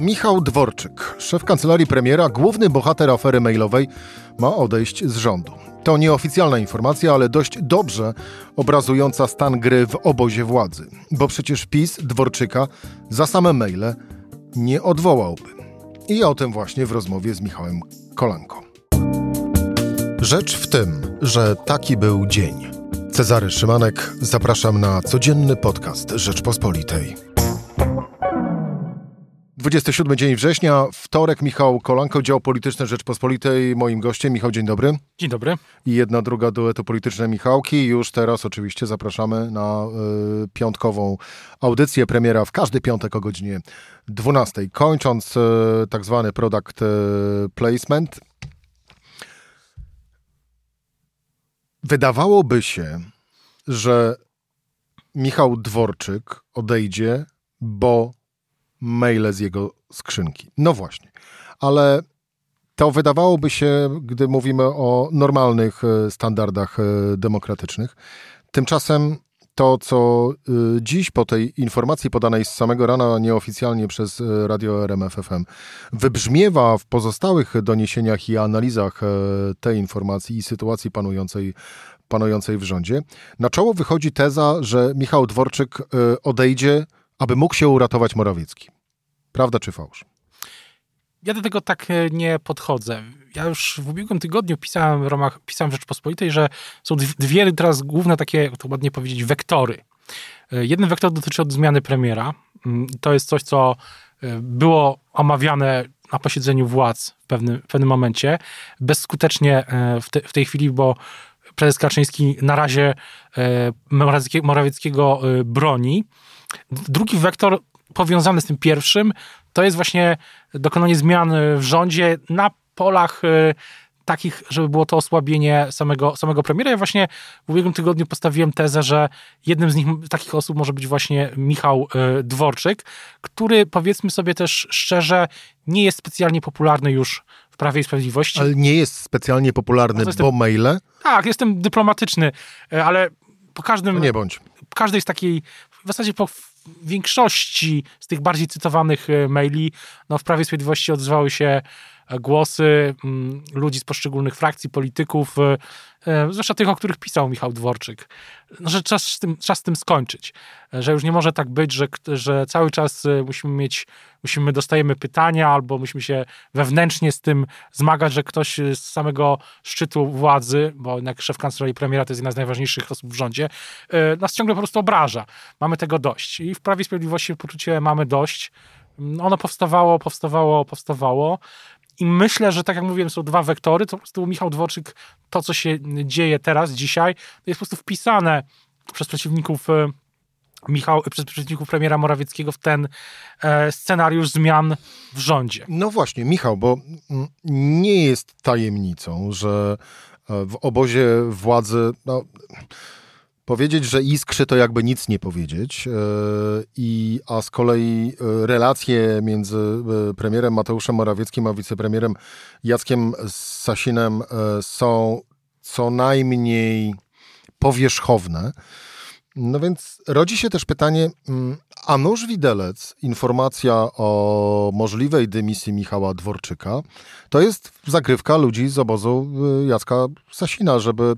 Michał Dworczyk, szef kancelarii premiera, główny bohater afery mailowej, ma odejść z rządu. To nieoficjalna informacja, ale dość dobrze obrazująca stan gry w obozie władzy. Bo przecież PiS Dworczyka za same maile nie odwołałby. I o tym właśnie w rozmowie z Michałem Kolanką. Rzecz w tym, że taki był dzień. Cezary Szymanek, zapraszam na codzienny podcast Rzeczpospolitej. 27 dzień września, wtorek, Michał Kolanko, dział polityczny Rzeczpospolitej, moim gościem. Michał, dzień dobry. Dzień dobry. I jedna, druga duetu polityczne Michałki. Już teraz oczywiście zapraszamy na y, piątkową audycję premiera w każdy piątek o godzinie 12. Kończąc y, tak zwany product y, placement, wydawałoby się, że Michał Dworczyk odejdzie, bo maile z jego skrzynki. No właśnie, ale to wydawałoby się, gdy mówimy o normalnych e, standardach e, demokratycznych. Tymczasem to, co e, dziś po tej informacji podanej z samego rana nieoficjalnie przez radio RMF FM wybrzmiewa w pozostałych doniesieniach i analizach tej informacji i sytuacji panującej, panującej w rządzie, na czoło wychodzi teza, że Michał Dworczyk odejdzie aby mógł się uratować Morawiecki. Prawda czy fałsz? Ja do tego tak e, nie podchodzę. Ja już w ubiegłym tygodniu pisałem w ramach, pisałem Rzeczpospolitej, że są dwie teraz główne takie, to ładnie powiedzieć, wektory. E, jeden wektor dotyczy od zmiany premiera. Mm, to jest coś, co e, było omawiane na posiedzeniu władz w pewnym, w pewnym momencie, bezskutecznie w, te, w tej chwili, bo prezes Kaczyński na razie Morawieckiego broni. Drugi wektor powiązany z tym pierwszym to jest właśnie dokonanie zmian w rządzie na polach e, takich, żeby było to osłabienie samego, samego premiera. Ja właśnie w ubiegłym tygodniu postawiłem tezę, że jednym z nich, takich osób może być właśnie Michał e, Dworczyk, który powiedzmy sobie też szczerze, nie jest specjalnie popularny już w Prawie i Sprawiedliwości. Ale nie jest specjalnie popularny, no bo maile? Tak, jestem dyplomatyczny, e, ale po każdym... No nie bądź. Po każdej z takiej, w zasadzie po większości z tych bardziej cytowanych e, maili no, w Prawie Sprawiedliwości odzywały się głosy mm, ludzi z poszczególnych frakcji, polityków, e, zwłaszcza tych, o których pisał Michał Dworczyk, no, że czas z, tym, czas z tym skończyć, że już nie może tak być, że, że cały czas musimy mieć, musimy, dostajemy pytania albo musimy się wewnętrznie z tym zmagać, że ktoś z samego szczytu władzy, bo jednak szef kancelarii premiera to jest jedna z najważniejszych osób w rządzie, nas ciągle po prostu obraża. Mamy tego dość. I w Prawie Sprawiedliwości poczucie mamy dość. Ono powstawało, powstawało, powstawało. I myślę, że tak jak mówiłem, są dwa wektory. To po prostu Michał Dworczyk, to co się dzieje teraz, dzisiaj, jest po prostu wpisane przez przeciwników e, Michał, przez przeciwników premiera Morawieckiego w ten e, scenariusz zmian w rządzie. No właśnie, Michał, bo nie jest tajemnicą, że e, w obozie władzy no, Powiedzieć, że iskrzy to jakby nic nie powiedzieć, e, I, a z kolei e, relacje między e, premierem Mateuszem Morawieckim a wicepremierem Jackiem Sasinem są co najmniej powierzchowne. No więc rodzi się też pytanie, mm, a nóż widelec, informacja o możliwej dymisji Michała Dworczyka, to jest zagrywka ludzi z obozu Jacka Sasina, żeby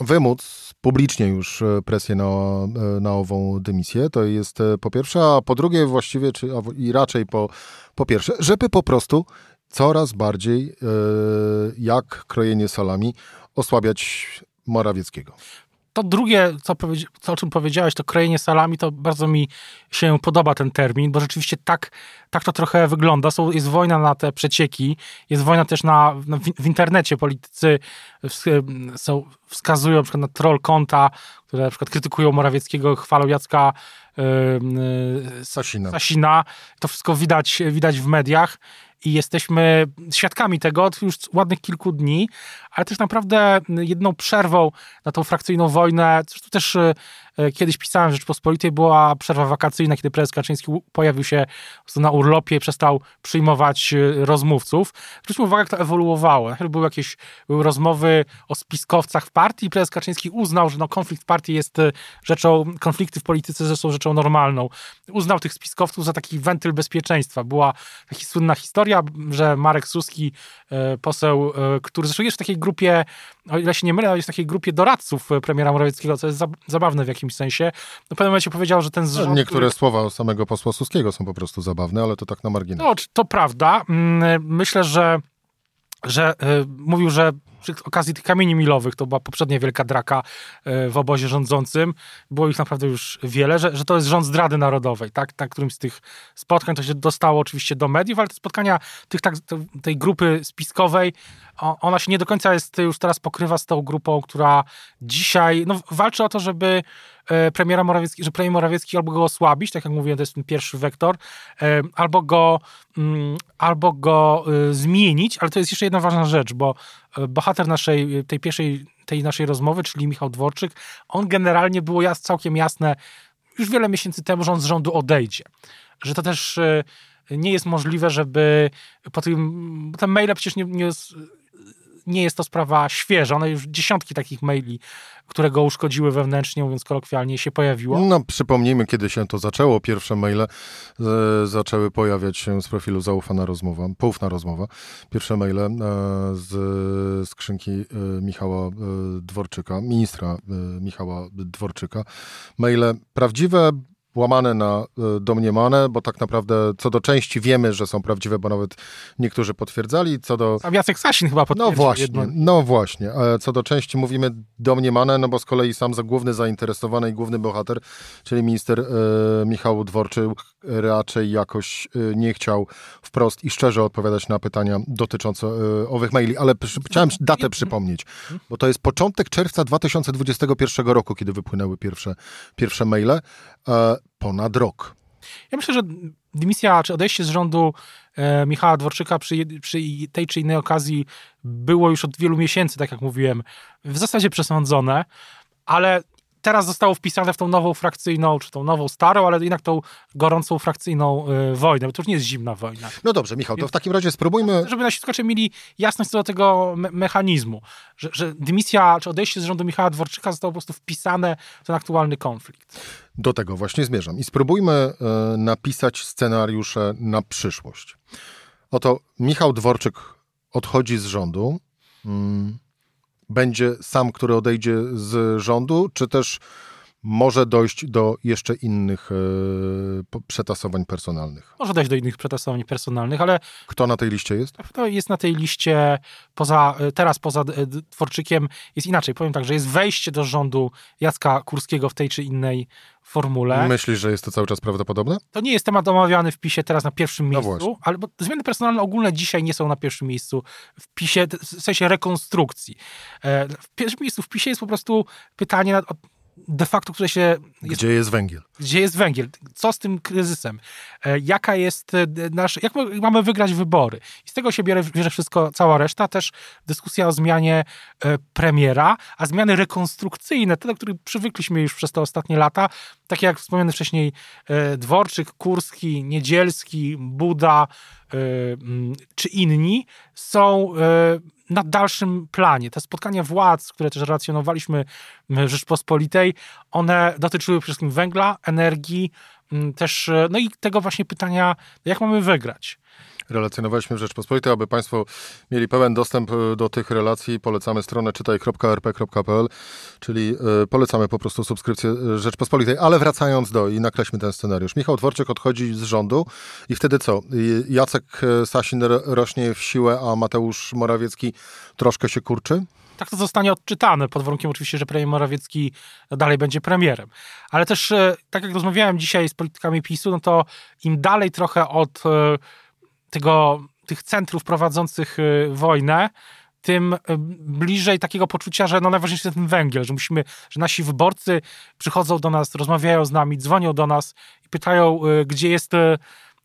wymóc publicznie już e, presję na, e, na ową dymisję. To jest e, po pierwsze, a po drugie właściwie, czy, i raczej po, po pierwsze, żeby po prostu coraz bardziej jak krojenie salami osłabiać Morawieckiego to drugie, co, co, o czym powiedziałeś, to krojenie salami, to bardzo mi się podoba ten termin, bo rzeczywiście tak, tak to trochę wygląda. Są, jest wojna na te przecieki, jest wojna też na, na w internecie. Politycy są, wskazują na przykład na troll konta, które na przykład krytykują Morawieckiego, chwalą Jacka yy, Sasina. Sasina. To wszystko widać, widać w mediach i jesteśmy świadkami tego od już ładnych kilku dni, ale też naprawdę jedną przerwą na tą frakcyjną wojnę, zresztą też E, kiedyś pisałem w Rzeczpospolitej, była przerwa wakacyjna, kiedy prezes Kaczyński pojawił się na urlopie i przestał przyjmować e, rozmówców. Zwróćmy uwagę, jak to ewoluowało. Były jakieś były rozmowy o spiskowcach w partii prezes Kaczyński uznał, że no, konflikt w partii jest e, rzeczą, konflikty w polityce są rzeczą normalną. Uznał tych spiskowców za taki wentyl bezpieczeństwa. Była taka słynna historia, że Marek Suski, poseł, który zresztą jest w takiej grupie, o ile się nie mylę, jest w takiej grupie doradców premiera Morawieckiego, co jest zabawne w jakimś sensie. No, w pewnym momencie powiedział, że ten zrząd... Niektóre który... słowa samego posła Suskiego są po prostu zabawne, ale to tak na marginesie. No, to prawda. Mm, myślę, że, że mówił, że przy okazji tych kamieni milowych, to była poprzednia wielka draka e, w obozie rządzącym, było ich naprawdę już wiele, że, że to jest rząd zdrady narodowej, tak? Na którymś z tych spotkań to się dostało oczywiście do mediów, ale te spotkania tych, tak, tej grupy spiskowej, ona się nie do końca jest już teraz pokrywa z tą grupą, która dzisiaj no, walczy o to, żeby premiera Morawiecki, że premier Morawiecki albo go osłabić, tak jak mówiłem, to jest ten pierwszy wektor, e, albo go, mm, albo go e, zmienić, ale to jest jeszcze jedna ważna rzecz, bo bohater naszej, tej pierwszej, tej naszej rozmowy, czyli Michał Dworczyk, on generalnie było całkiem jasne już wiele miesięcy temu, że on z rządu odejdzie. Że to też nie jest możliwe, żeby po tym, te maile przecież nie, nie, nie jest to sprawa świeża, one już dziesiątki takich maili które go uszkodziły wewnętrznie, mówiąc kolokwialnie, się pojawiło. No, przypomnijmy, kiedy się to zaczęło. Pierwsze maile e, zaczęły pojawiać się z profilu zaufana rozmowa, poufna rozmowa. Pierwsze maile e, z skrzynki e, Michała e, Dworczyka, ministra e, Michała Dworczyka. Maile prawdziwe, łamane na e, domniemane, bo tak naprawdę co do części wiemy, że są prawdziwe, bo nawet niektórzy potwierdzali, co do... Sam Jacek Sasin chyba potwierdził. No właśnie, jedno... no właśnie. Co do części mówimy domniemane, no bo z kolei sam za główny zainteresowany i główny bohater, czyli minister e, Michał Dworczyk raczej jakoś e, nie chciał wprost i szczerze odpowiadać na pytania dotyczące e, owych maili, ale przy, chciałem datę przypomnieć, bo to jest początek czerwca 2021 roku, kiedy wypłynęły pierwsze, pierwsze maile. E, ponad rok. Ja myślę, że dymisja czy odejście z rządu e, Michała Dworczyka przy, przy, tej czy innej okazji było już od wielu miesięcy, tak jak mówiłem, w zasadzie przesądzone, ale teraz zostało wpisane w tą nową frakcyjną, czy tą nową starą, ale jednak tą gorącą frakcyjną y, wojnę, bo to już nie jest zimna wojna. No dobrze, Michał, to w takim razie spróbujmy... Żeby nasi słuchacze mieli jasność co do tego me mechanizmu, że, że dymisja, czy odejście z rządu Michała Dworczyka zostało po prostu wpisane w ten aktualny konflikt. Do tego właśnie zmierzam. I spróbujmy y, napisać scenariusze na przyszłość. Oto Michał Dworczyk odchodzi z rządu. Mm będzie sam, który odejdzie z rządu, czy też może dojść do jeszcze innych e, przetasowań personalnych. Może dojść do innych przetasowań personalnych, ale... Kto na tej liście jest? To jest na tej liście, poza, e, teraz poza e, Dworczykiem jest inaczej. Powiem tak, że jest wejście do rządu Jacka Kurskiego w tej czy innej formule. Myślisz, że jest to cały czas prawdopodobne? To nie jest temat omawiany w PiSie teraz na pierwszym no miejscu, no ale zmiany personalne ogólne dzisiaj nie są na pierwszym miejscu w PiSie, w sensie rekonstrukcji. W pierwszym miejscu w PiSie jest po prostu pytanie de facto, które się... Jest, gdzie jest węgiel? Gdzie jest węgiel? Co z tym kryzysem? E, jaka jest e, nasz... Jak mamy wygrać wybory? I z tego się bierze, bierze wszystko, cała reszta. Też dyskusja o zmianie e, premiera, a zmiany rekonstrukcyjne, te, do których przywykliśmy już przez te ostatnie lata, takie jak wspomniany wcześniej Dworczyk, Kurski, Niedzielski, Buda czy inni, są na dalszym planie. Te spotkania władz, które też relacjonowaliśmy w Rzeczpospolitej, one dotyczyły przede wszystkim węgla, energii, też, e, no i tego właśnie pytania, jak mamy wygrać relacjonowaliśmy Rzeczpospolitej. Aby Państwo mieli pełen dostęp e, do tych relacji, polecamy stronę czytaj.rp.pl, czyli e, polecamy po prostu subskrypcję e, Rzeczpospolitej. Ale wracając do i nakreślmy ten scenariusz. Michał Dworczyk odchodzi z rządu i wtedy co? Jacek Sasin rośnie w siłę, a Mateusz Morawiecki troszkę się kurczy? tak to zostanie odczytane, pod warunkiem oczywiście, że premier Morawiecki dalej będzie premierem. Ale też, tak jak rozmawiałem dzisiaj z politykami PiSu, no to im dalej trochę od tego, tych centrów prowadzących y, wojnę, tym y, bliżej takiego poczucia, że no najważniejszy jest ten węgiel, że musimy, że nasi wyborcy przychodzą do nas, rozmawiają z nami, dzwonią do nas i pytają, y, gdzie jest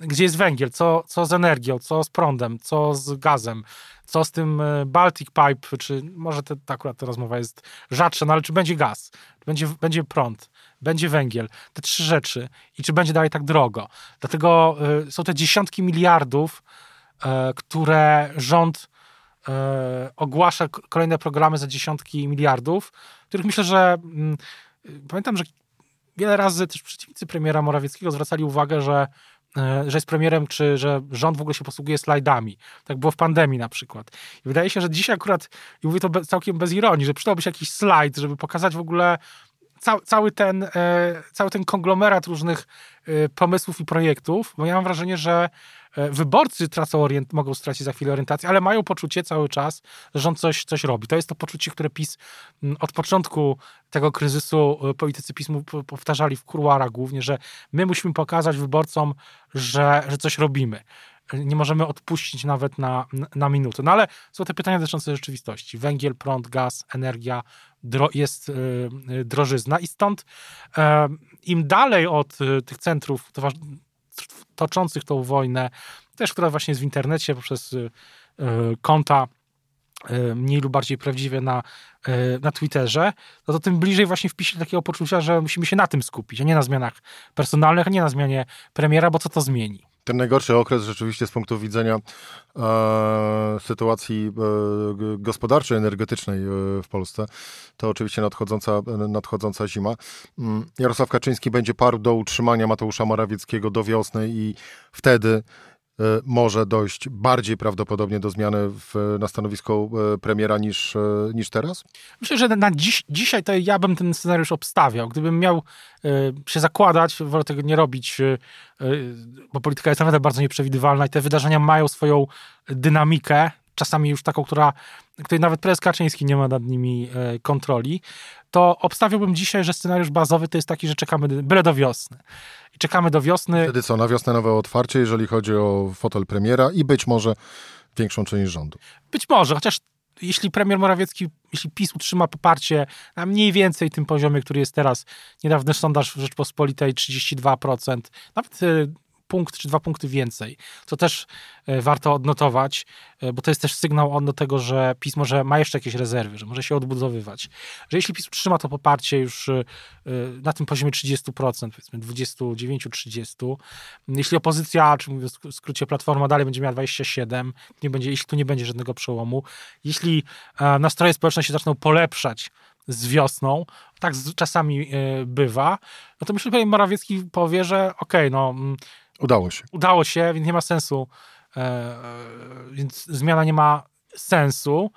gdzie jest węgiel, co, co z energią, co z prądem, co z gazem, co z tym e, Baltic Pipe, czy może te, akurat ta rozmowa jest rzadsza, no ale czy będzie gaz, będzie, będzie prąd, będzie węgiel, te trzy rzeczy i czy będzie dalej tak drogo. Dlatego y, są te dziesiątki miliardów, y, które rząd y, ogłasza kolejne programy za dziesiątki miliardów, których myślę, że pamiętam, że wiele razy też przeciwnicy premiera Morawieckiego zwracali uwagę, że że jest premierem, czy że rząd w ogóle się posługuje slajdami. Tak było w pandemii na przykład. I wydaje się, że dzisiaj akurat, i mówię to całkiem bez ironii, że przydałby się jakiś slajd, żeby pokazać w ogóle ca, cały, ten, e, cały ten konglomerat różnych e, pomysłów i projektów, bo ja mam wrażenie, że e, wyborcy tracą orient, mogą stracić za chwilę orientację, ale mają poczucie cały czas, że rząd coś, coś robi. To jest to poczucie, które PiS od początku tego kryzysu politycy PiS powtarzali w kurłarach głównie, że my musimy pokazać wyborcom, że, że coś robimy nie możemy odpuścić nawet na, na minutę. No ale są te pytania dotyczące rzeczywistości. Węgiel, prąd, gaz, energia, dro, jest y, drożyzna i stąd y, im dalej od tych centrów toczących tą wojnę, też która właśnie jest w internecie poprzez konta mniej lub bardziej prawdziwe na, na Twitterze, no to tym bliżej właśnie wpisie takiego poczucia, że musimy się na tym skupić, a nie na zmianach personalnych, a nie na zmianie premiera, bo co to zmieni? Ten najgorszy okres rzeczywiście z punktu widzenia e, sytuacji e, gospodarczej, energetycznej e, w Polsce, to oczywiście nadchodząca, nadchodząca zima. Mm, Jarosław Kaczyński będzie parł do utrzymania Mateusza Morawieckiego do wiosny i wtedy może dojść bardziej prawdopodobnie do zmiany w, na stanowisku e, premiera niż, e, niż teraz? Myślę, że na dziś, dzisiaj to ja bym ten scenariusz obstawiał. Gdybym miał się zakładać, wolę tego nie robić, bo polityka jest naprawdę bardzo nieprzewidywalna i te wydarzenia mają swoją dynamikę, czasami już taką, która, której nawet prezes Kaczyński nie ma nad nimi kontroli, to obstawiałbym dzisiaj, że scenariusz bazowy to jest taki, że czekamy byle do wiosny. I czekamy do wiosny. Wtedy co, na wiosnę nowe otwarcie, jeżeli chodzi o fotel premiera i być może większą część rządu. Być może, chociaż jeśli premier Morawiecki, jeśli PiS utrzyma poparcie na mniej więcej tym poziomie, który jest teraz, niedawny sondaż w Rzeczpospolitej 32%, nawet y, punkt czy dwa punkty więcej, co też e, warto odnotować, e, bo to jest też sygnał do tego, że PiS może ma jeszcze jakieś rezerwy, że może się odbudowywać. Że jeśli PiS utrzyma to poparcie już e, na tym poziomie 30%, powiedzmy 29-30%, jeśli opozycja, czy mówię w skrócie Platforma dalej będzie miała 27%, nie będzie, jeśli tu nie będzie żadnego przełomu, jeśli nastroje społeczne się zaczną polepszać, z wiosną, tak czasami bywa, no to myślę, że Morawiecki powie, że okej, okay, no mm, Udało się. Udało się, więc nie ma sensu. E, e, więc zmiana nie ma sensu.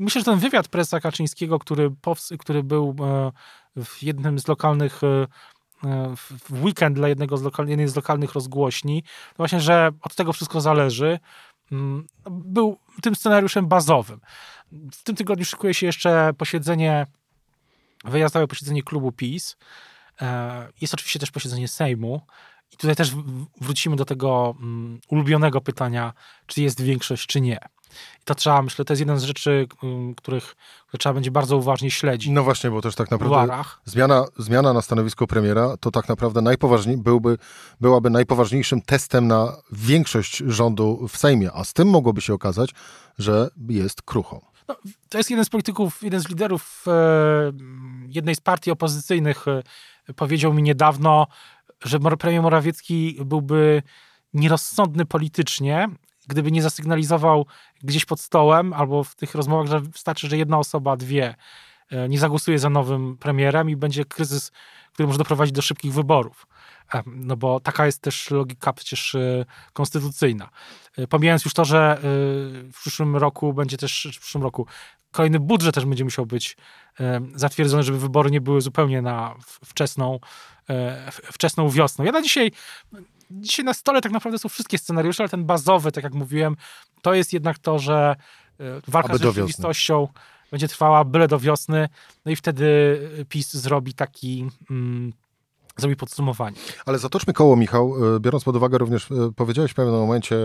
I myślę, że ten wywiad prezesa Kaczyńskiego, który, który był e, w jednym z lokalnych w weekend dla jednego z lokal, jednej z lokalnych rozgłośni, właśnie, że od tego wszystko zależy, mm, był tym scenariuszem bazowym. W tym tygodniu szykuje się jeszcze posiedzenie, wyjazdowe posiedzenie klubu PiS. Jest oczywiście też posiedzenie Sejmu. I tutaj też wrócimy do tego um, ulubionego pytania, czy jest większość, czy nie. I to trzeba, myślę, to jest jedna z rzeczy, um, których które trzeba będzie bardzo uważnie śledzić. No właśnie, bo też tak naprawdę zmiana, zmiana na stanowisku premiera to tak naprawdę najpoważniej, byłby, byłaby najpoważniejszym testem na większość rządu w Sejmie, a z tym mogłoby się okazać, że jest kruchą. No, to jest jeden z polityków, jeden z liderów e, jednej z partii opozycyjnych e, powiedział mi niedawno, że premier Morawiecki byłby nierozsądny politycznie, gdyby nie zasygnalizował gdzieś pod stołem albo w tych rozmowach, że wystarczy, że jedna osoba, dwie e, nie zagłosuje za nowym premierem i będzie kryzys, który może doprowadzić do szybkich wyborów. E, no bo taka jest też logika przecież e, konstytucyjna. Pomijając już to, że w przyszłym roku będzie też, w przyszłym roku kolejny budżet też będzie musiał być zatwierdzony, żeby wybory nie były zupełnie na wczesną E, wczesną wiosną. Ja na dzisiaj, dzisiaj na stole tak naprawdę są wszystkie scenariusze, ale ten bazowy, tak jak mówiłem, to jest jednak to, że e, walka Aby z rzeczywistością będzie trwała byle do wiosny, no i wtedy PiS zrobi taki... Mm, zrobi podsumowanie. Ale zatoczmy koło, Michał, e, biorąc pod uwagę również, powiedziałeś w pewnym momencie,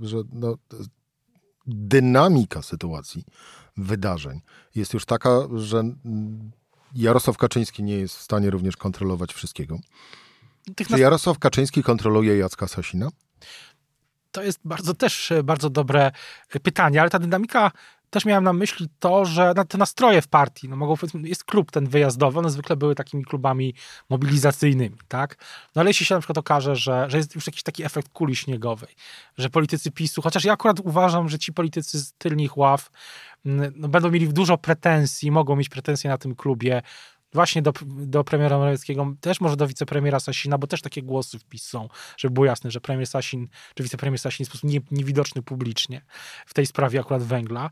że no, dynamika sytuacji, wydarzeń jest już taka, że Jarosław Kaczyński nie jest w stanie również kontrolować wszystkiego. Tych Czy Jarosław Kaczyński kontroluje Jacka Sasina? To jest bardzo też bardzo dobre pytanie, ale ta dynamika też miałem na myśli to, że te nastroje w partii, no mogą, jest klub ten wyjazdowy, one zwykle były takimi klubami mobilizacyjnymi, tak? No ale jeśli się na przykład okaże, że, że jest już jakiś taki efekt kuli śniegowej, że politycy PiSu, chociaż ja akurat uważam, że ci politycy z tylnych ław mm, no, będą mieli dużo pretensji, mogą mieć pretensje na tym klubie, właśnie do, do premiera Morawieckiego, też może do wicepremiera Sasina, bo też takie głosy wpis są, żeby było jasne, że premier Sasin, czy wicepremier Sasin jest w sposób nie, niewidoczny publicznie w tej sprawie akurat węgla.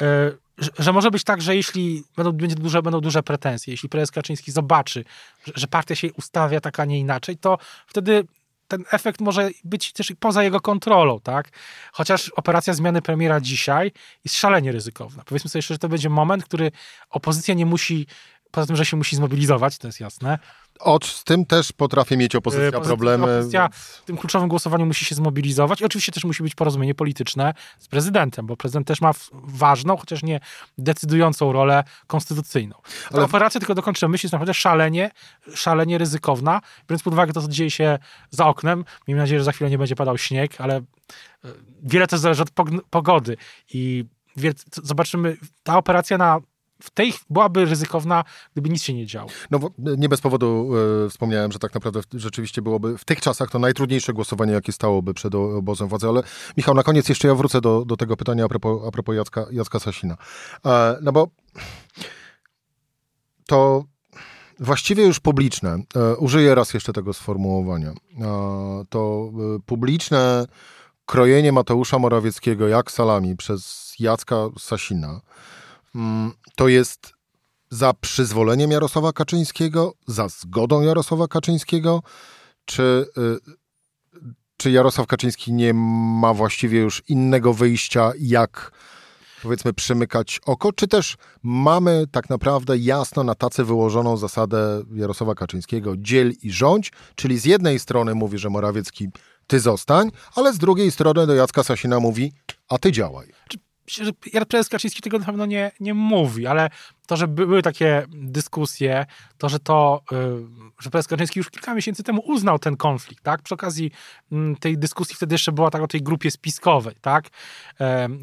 E, że, że, może być tak, że jeśli będą, będzie duże, będą duże pretensje, jeśli prezes Kaczyński zobaczy, że, że partia się ustawia tak, a nie inaczej, to wtedy ten efekt może być też poza jego kontrolą, tak? Chociaż operacja zmiany premiera dzisiaj jest szalenie ryzykowna. Powiedzmy sobie jeszcze, że to będzie moment, który opozycja nie musi Poza tym, że się musi zmobilizować, to jest jasne. Ocz, z tym też potrafi mieć opozycja Poza problemy. Opozycja w tym kluczowym głosowaniu musi się zmobilizować i oczywiście też musi być porozumienie polityczne z prezydentem, bo prezydent też ma ważną, chociaż nie decydującą rolę konstytucyjną. Ta Ale... operacja, tylko dokończę myśl, jest naprawdę szalenie, szalenie ryzykowna, biorąc pod uwagę to, co dzieje się za oknem. Miejmy nadzieję, że za chwilę nie będzie padał śnieg, ale e, wiele to zależy od pogody i zobaczymy, ta operacja na w tej byłaby ryzykowna, gdyby nic się nie działo. No nie bez powodu e, wspomniałem, że tak naprawdę rzeczywiście byłoby w tych czasach to najtrudniejsze głosowanie, jakie stałoby przed obozem władzy. Ale Michał, na koniec jeszcze ja wrócę do, do tego pytania a propos, a propos Jacka, Jacka Sasina. E, no bo to właściwie już publiczne, e, użyję raz jeszcze tego sformułowania, e, to e, publiczne krojenie Mateusza Morawieckiego jak salami przez Jacka Sasina to jest za przyzwoleniem Jarosława Kaczyńskiego, za zgodą Jarosława Kaczyńskiego, czy, y, czy Jarosław Kaczyński nie ma właściwie już innego wyjścia, jak powiedzmy przymykać oko, czy też mamy tak naprawdę jasno na tacy wyłożoną zasadę Jarosława Kaczyńskiego dziel i rządź, czyli z jednej strony mówi, że Morawiecki ty zostań, ale z drugiej strony do Jacka Sasina mówi, a ty działaj myślę, że prezes Kaczyński tego na pewno nie, nie mówi, ale to, że były takie dyskusje, to, że to, y, że prezes Kaczyński już kilka miesięcy temu uznał ten konflikt, tak? Przy okazji mm, tej dyskusji wtedy jeszcze była tak o tej grupie spiskowej, tak?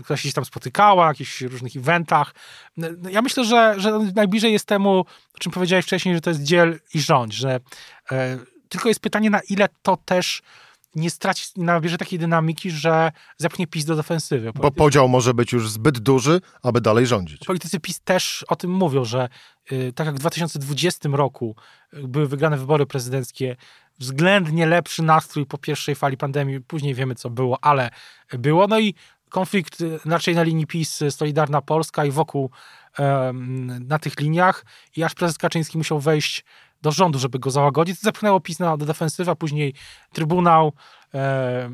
Która się tam spotykała, jakichś różnych eventach. No, ja myślę, że, że najbliżej jest temu, o czym powiedziałeś wcześniej, że to jest dziel i rządź, że e, tylko jest pytanie, na ile to też nie straci, nabierze takiej dynamiki, że zepchnie PiS do defensywy. Politycy... Bo podział może być już zbyt duży, aby dalej rządzić. Politycy PiS też o tym mówią, że yy, tak jak w 2020 roku yy, były wygrane wybory prezydenckie, względnie lepszy nastrój po pierwszej fali pandemii, później wiemy co było, ale było. No i konflikt y, raczej na linii PiS, y, Solidarna Polska i wokół na tych liniach i aż prezes Kaczyński musiał wejść do rządu, żeby go załagodzić. Zepchnęło PiS na, defensywa, później Trybunał, e,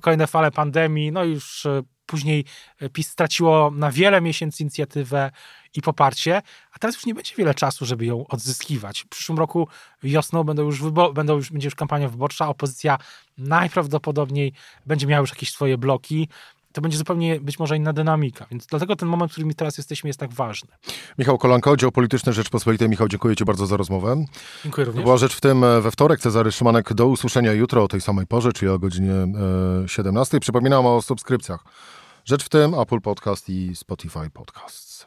kolejne fale pandemii, no już e, później PiS straciło na wiele miesięcy inicjatywę i poparcie, a teraz już nie będzie wiele czasu, żeby ją odzyskiwać. W przyszłym roku wiosną będą już, wybo- będą już będzie już kampania wyborcza, opozycja najprawdopodobniej będzie miała już jakieś swoje bloki to będzie zupełnie być może inna dynamika. Więc dlatego ten moment, w którym teraz jesteśmy, jest tak ważny. Michał Kolanko, oddział polityczny Rzeczpospolitej. Michał, dziękuję Ci bardzo za rozmowę. Dziękuję również. To była rzecz w tym e, we wtorek. Cezary Szymanek, do usłyszenia jutro o tej samej porze, czyli o godzinie 17. E, Przypominam o subskrypcjach. Rzecz w tym, Apple Podcast i Spotify Podcasts.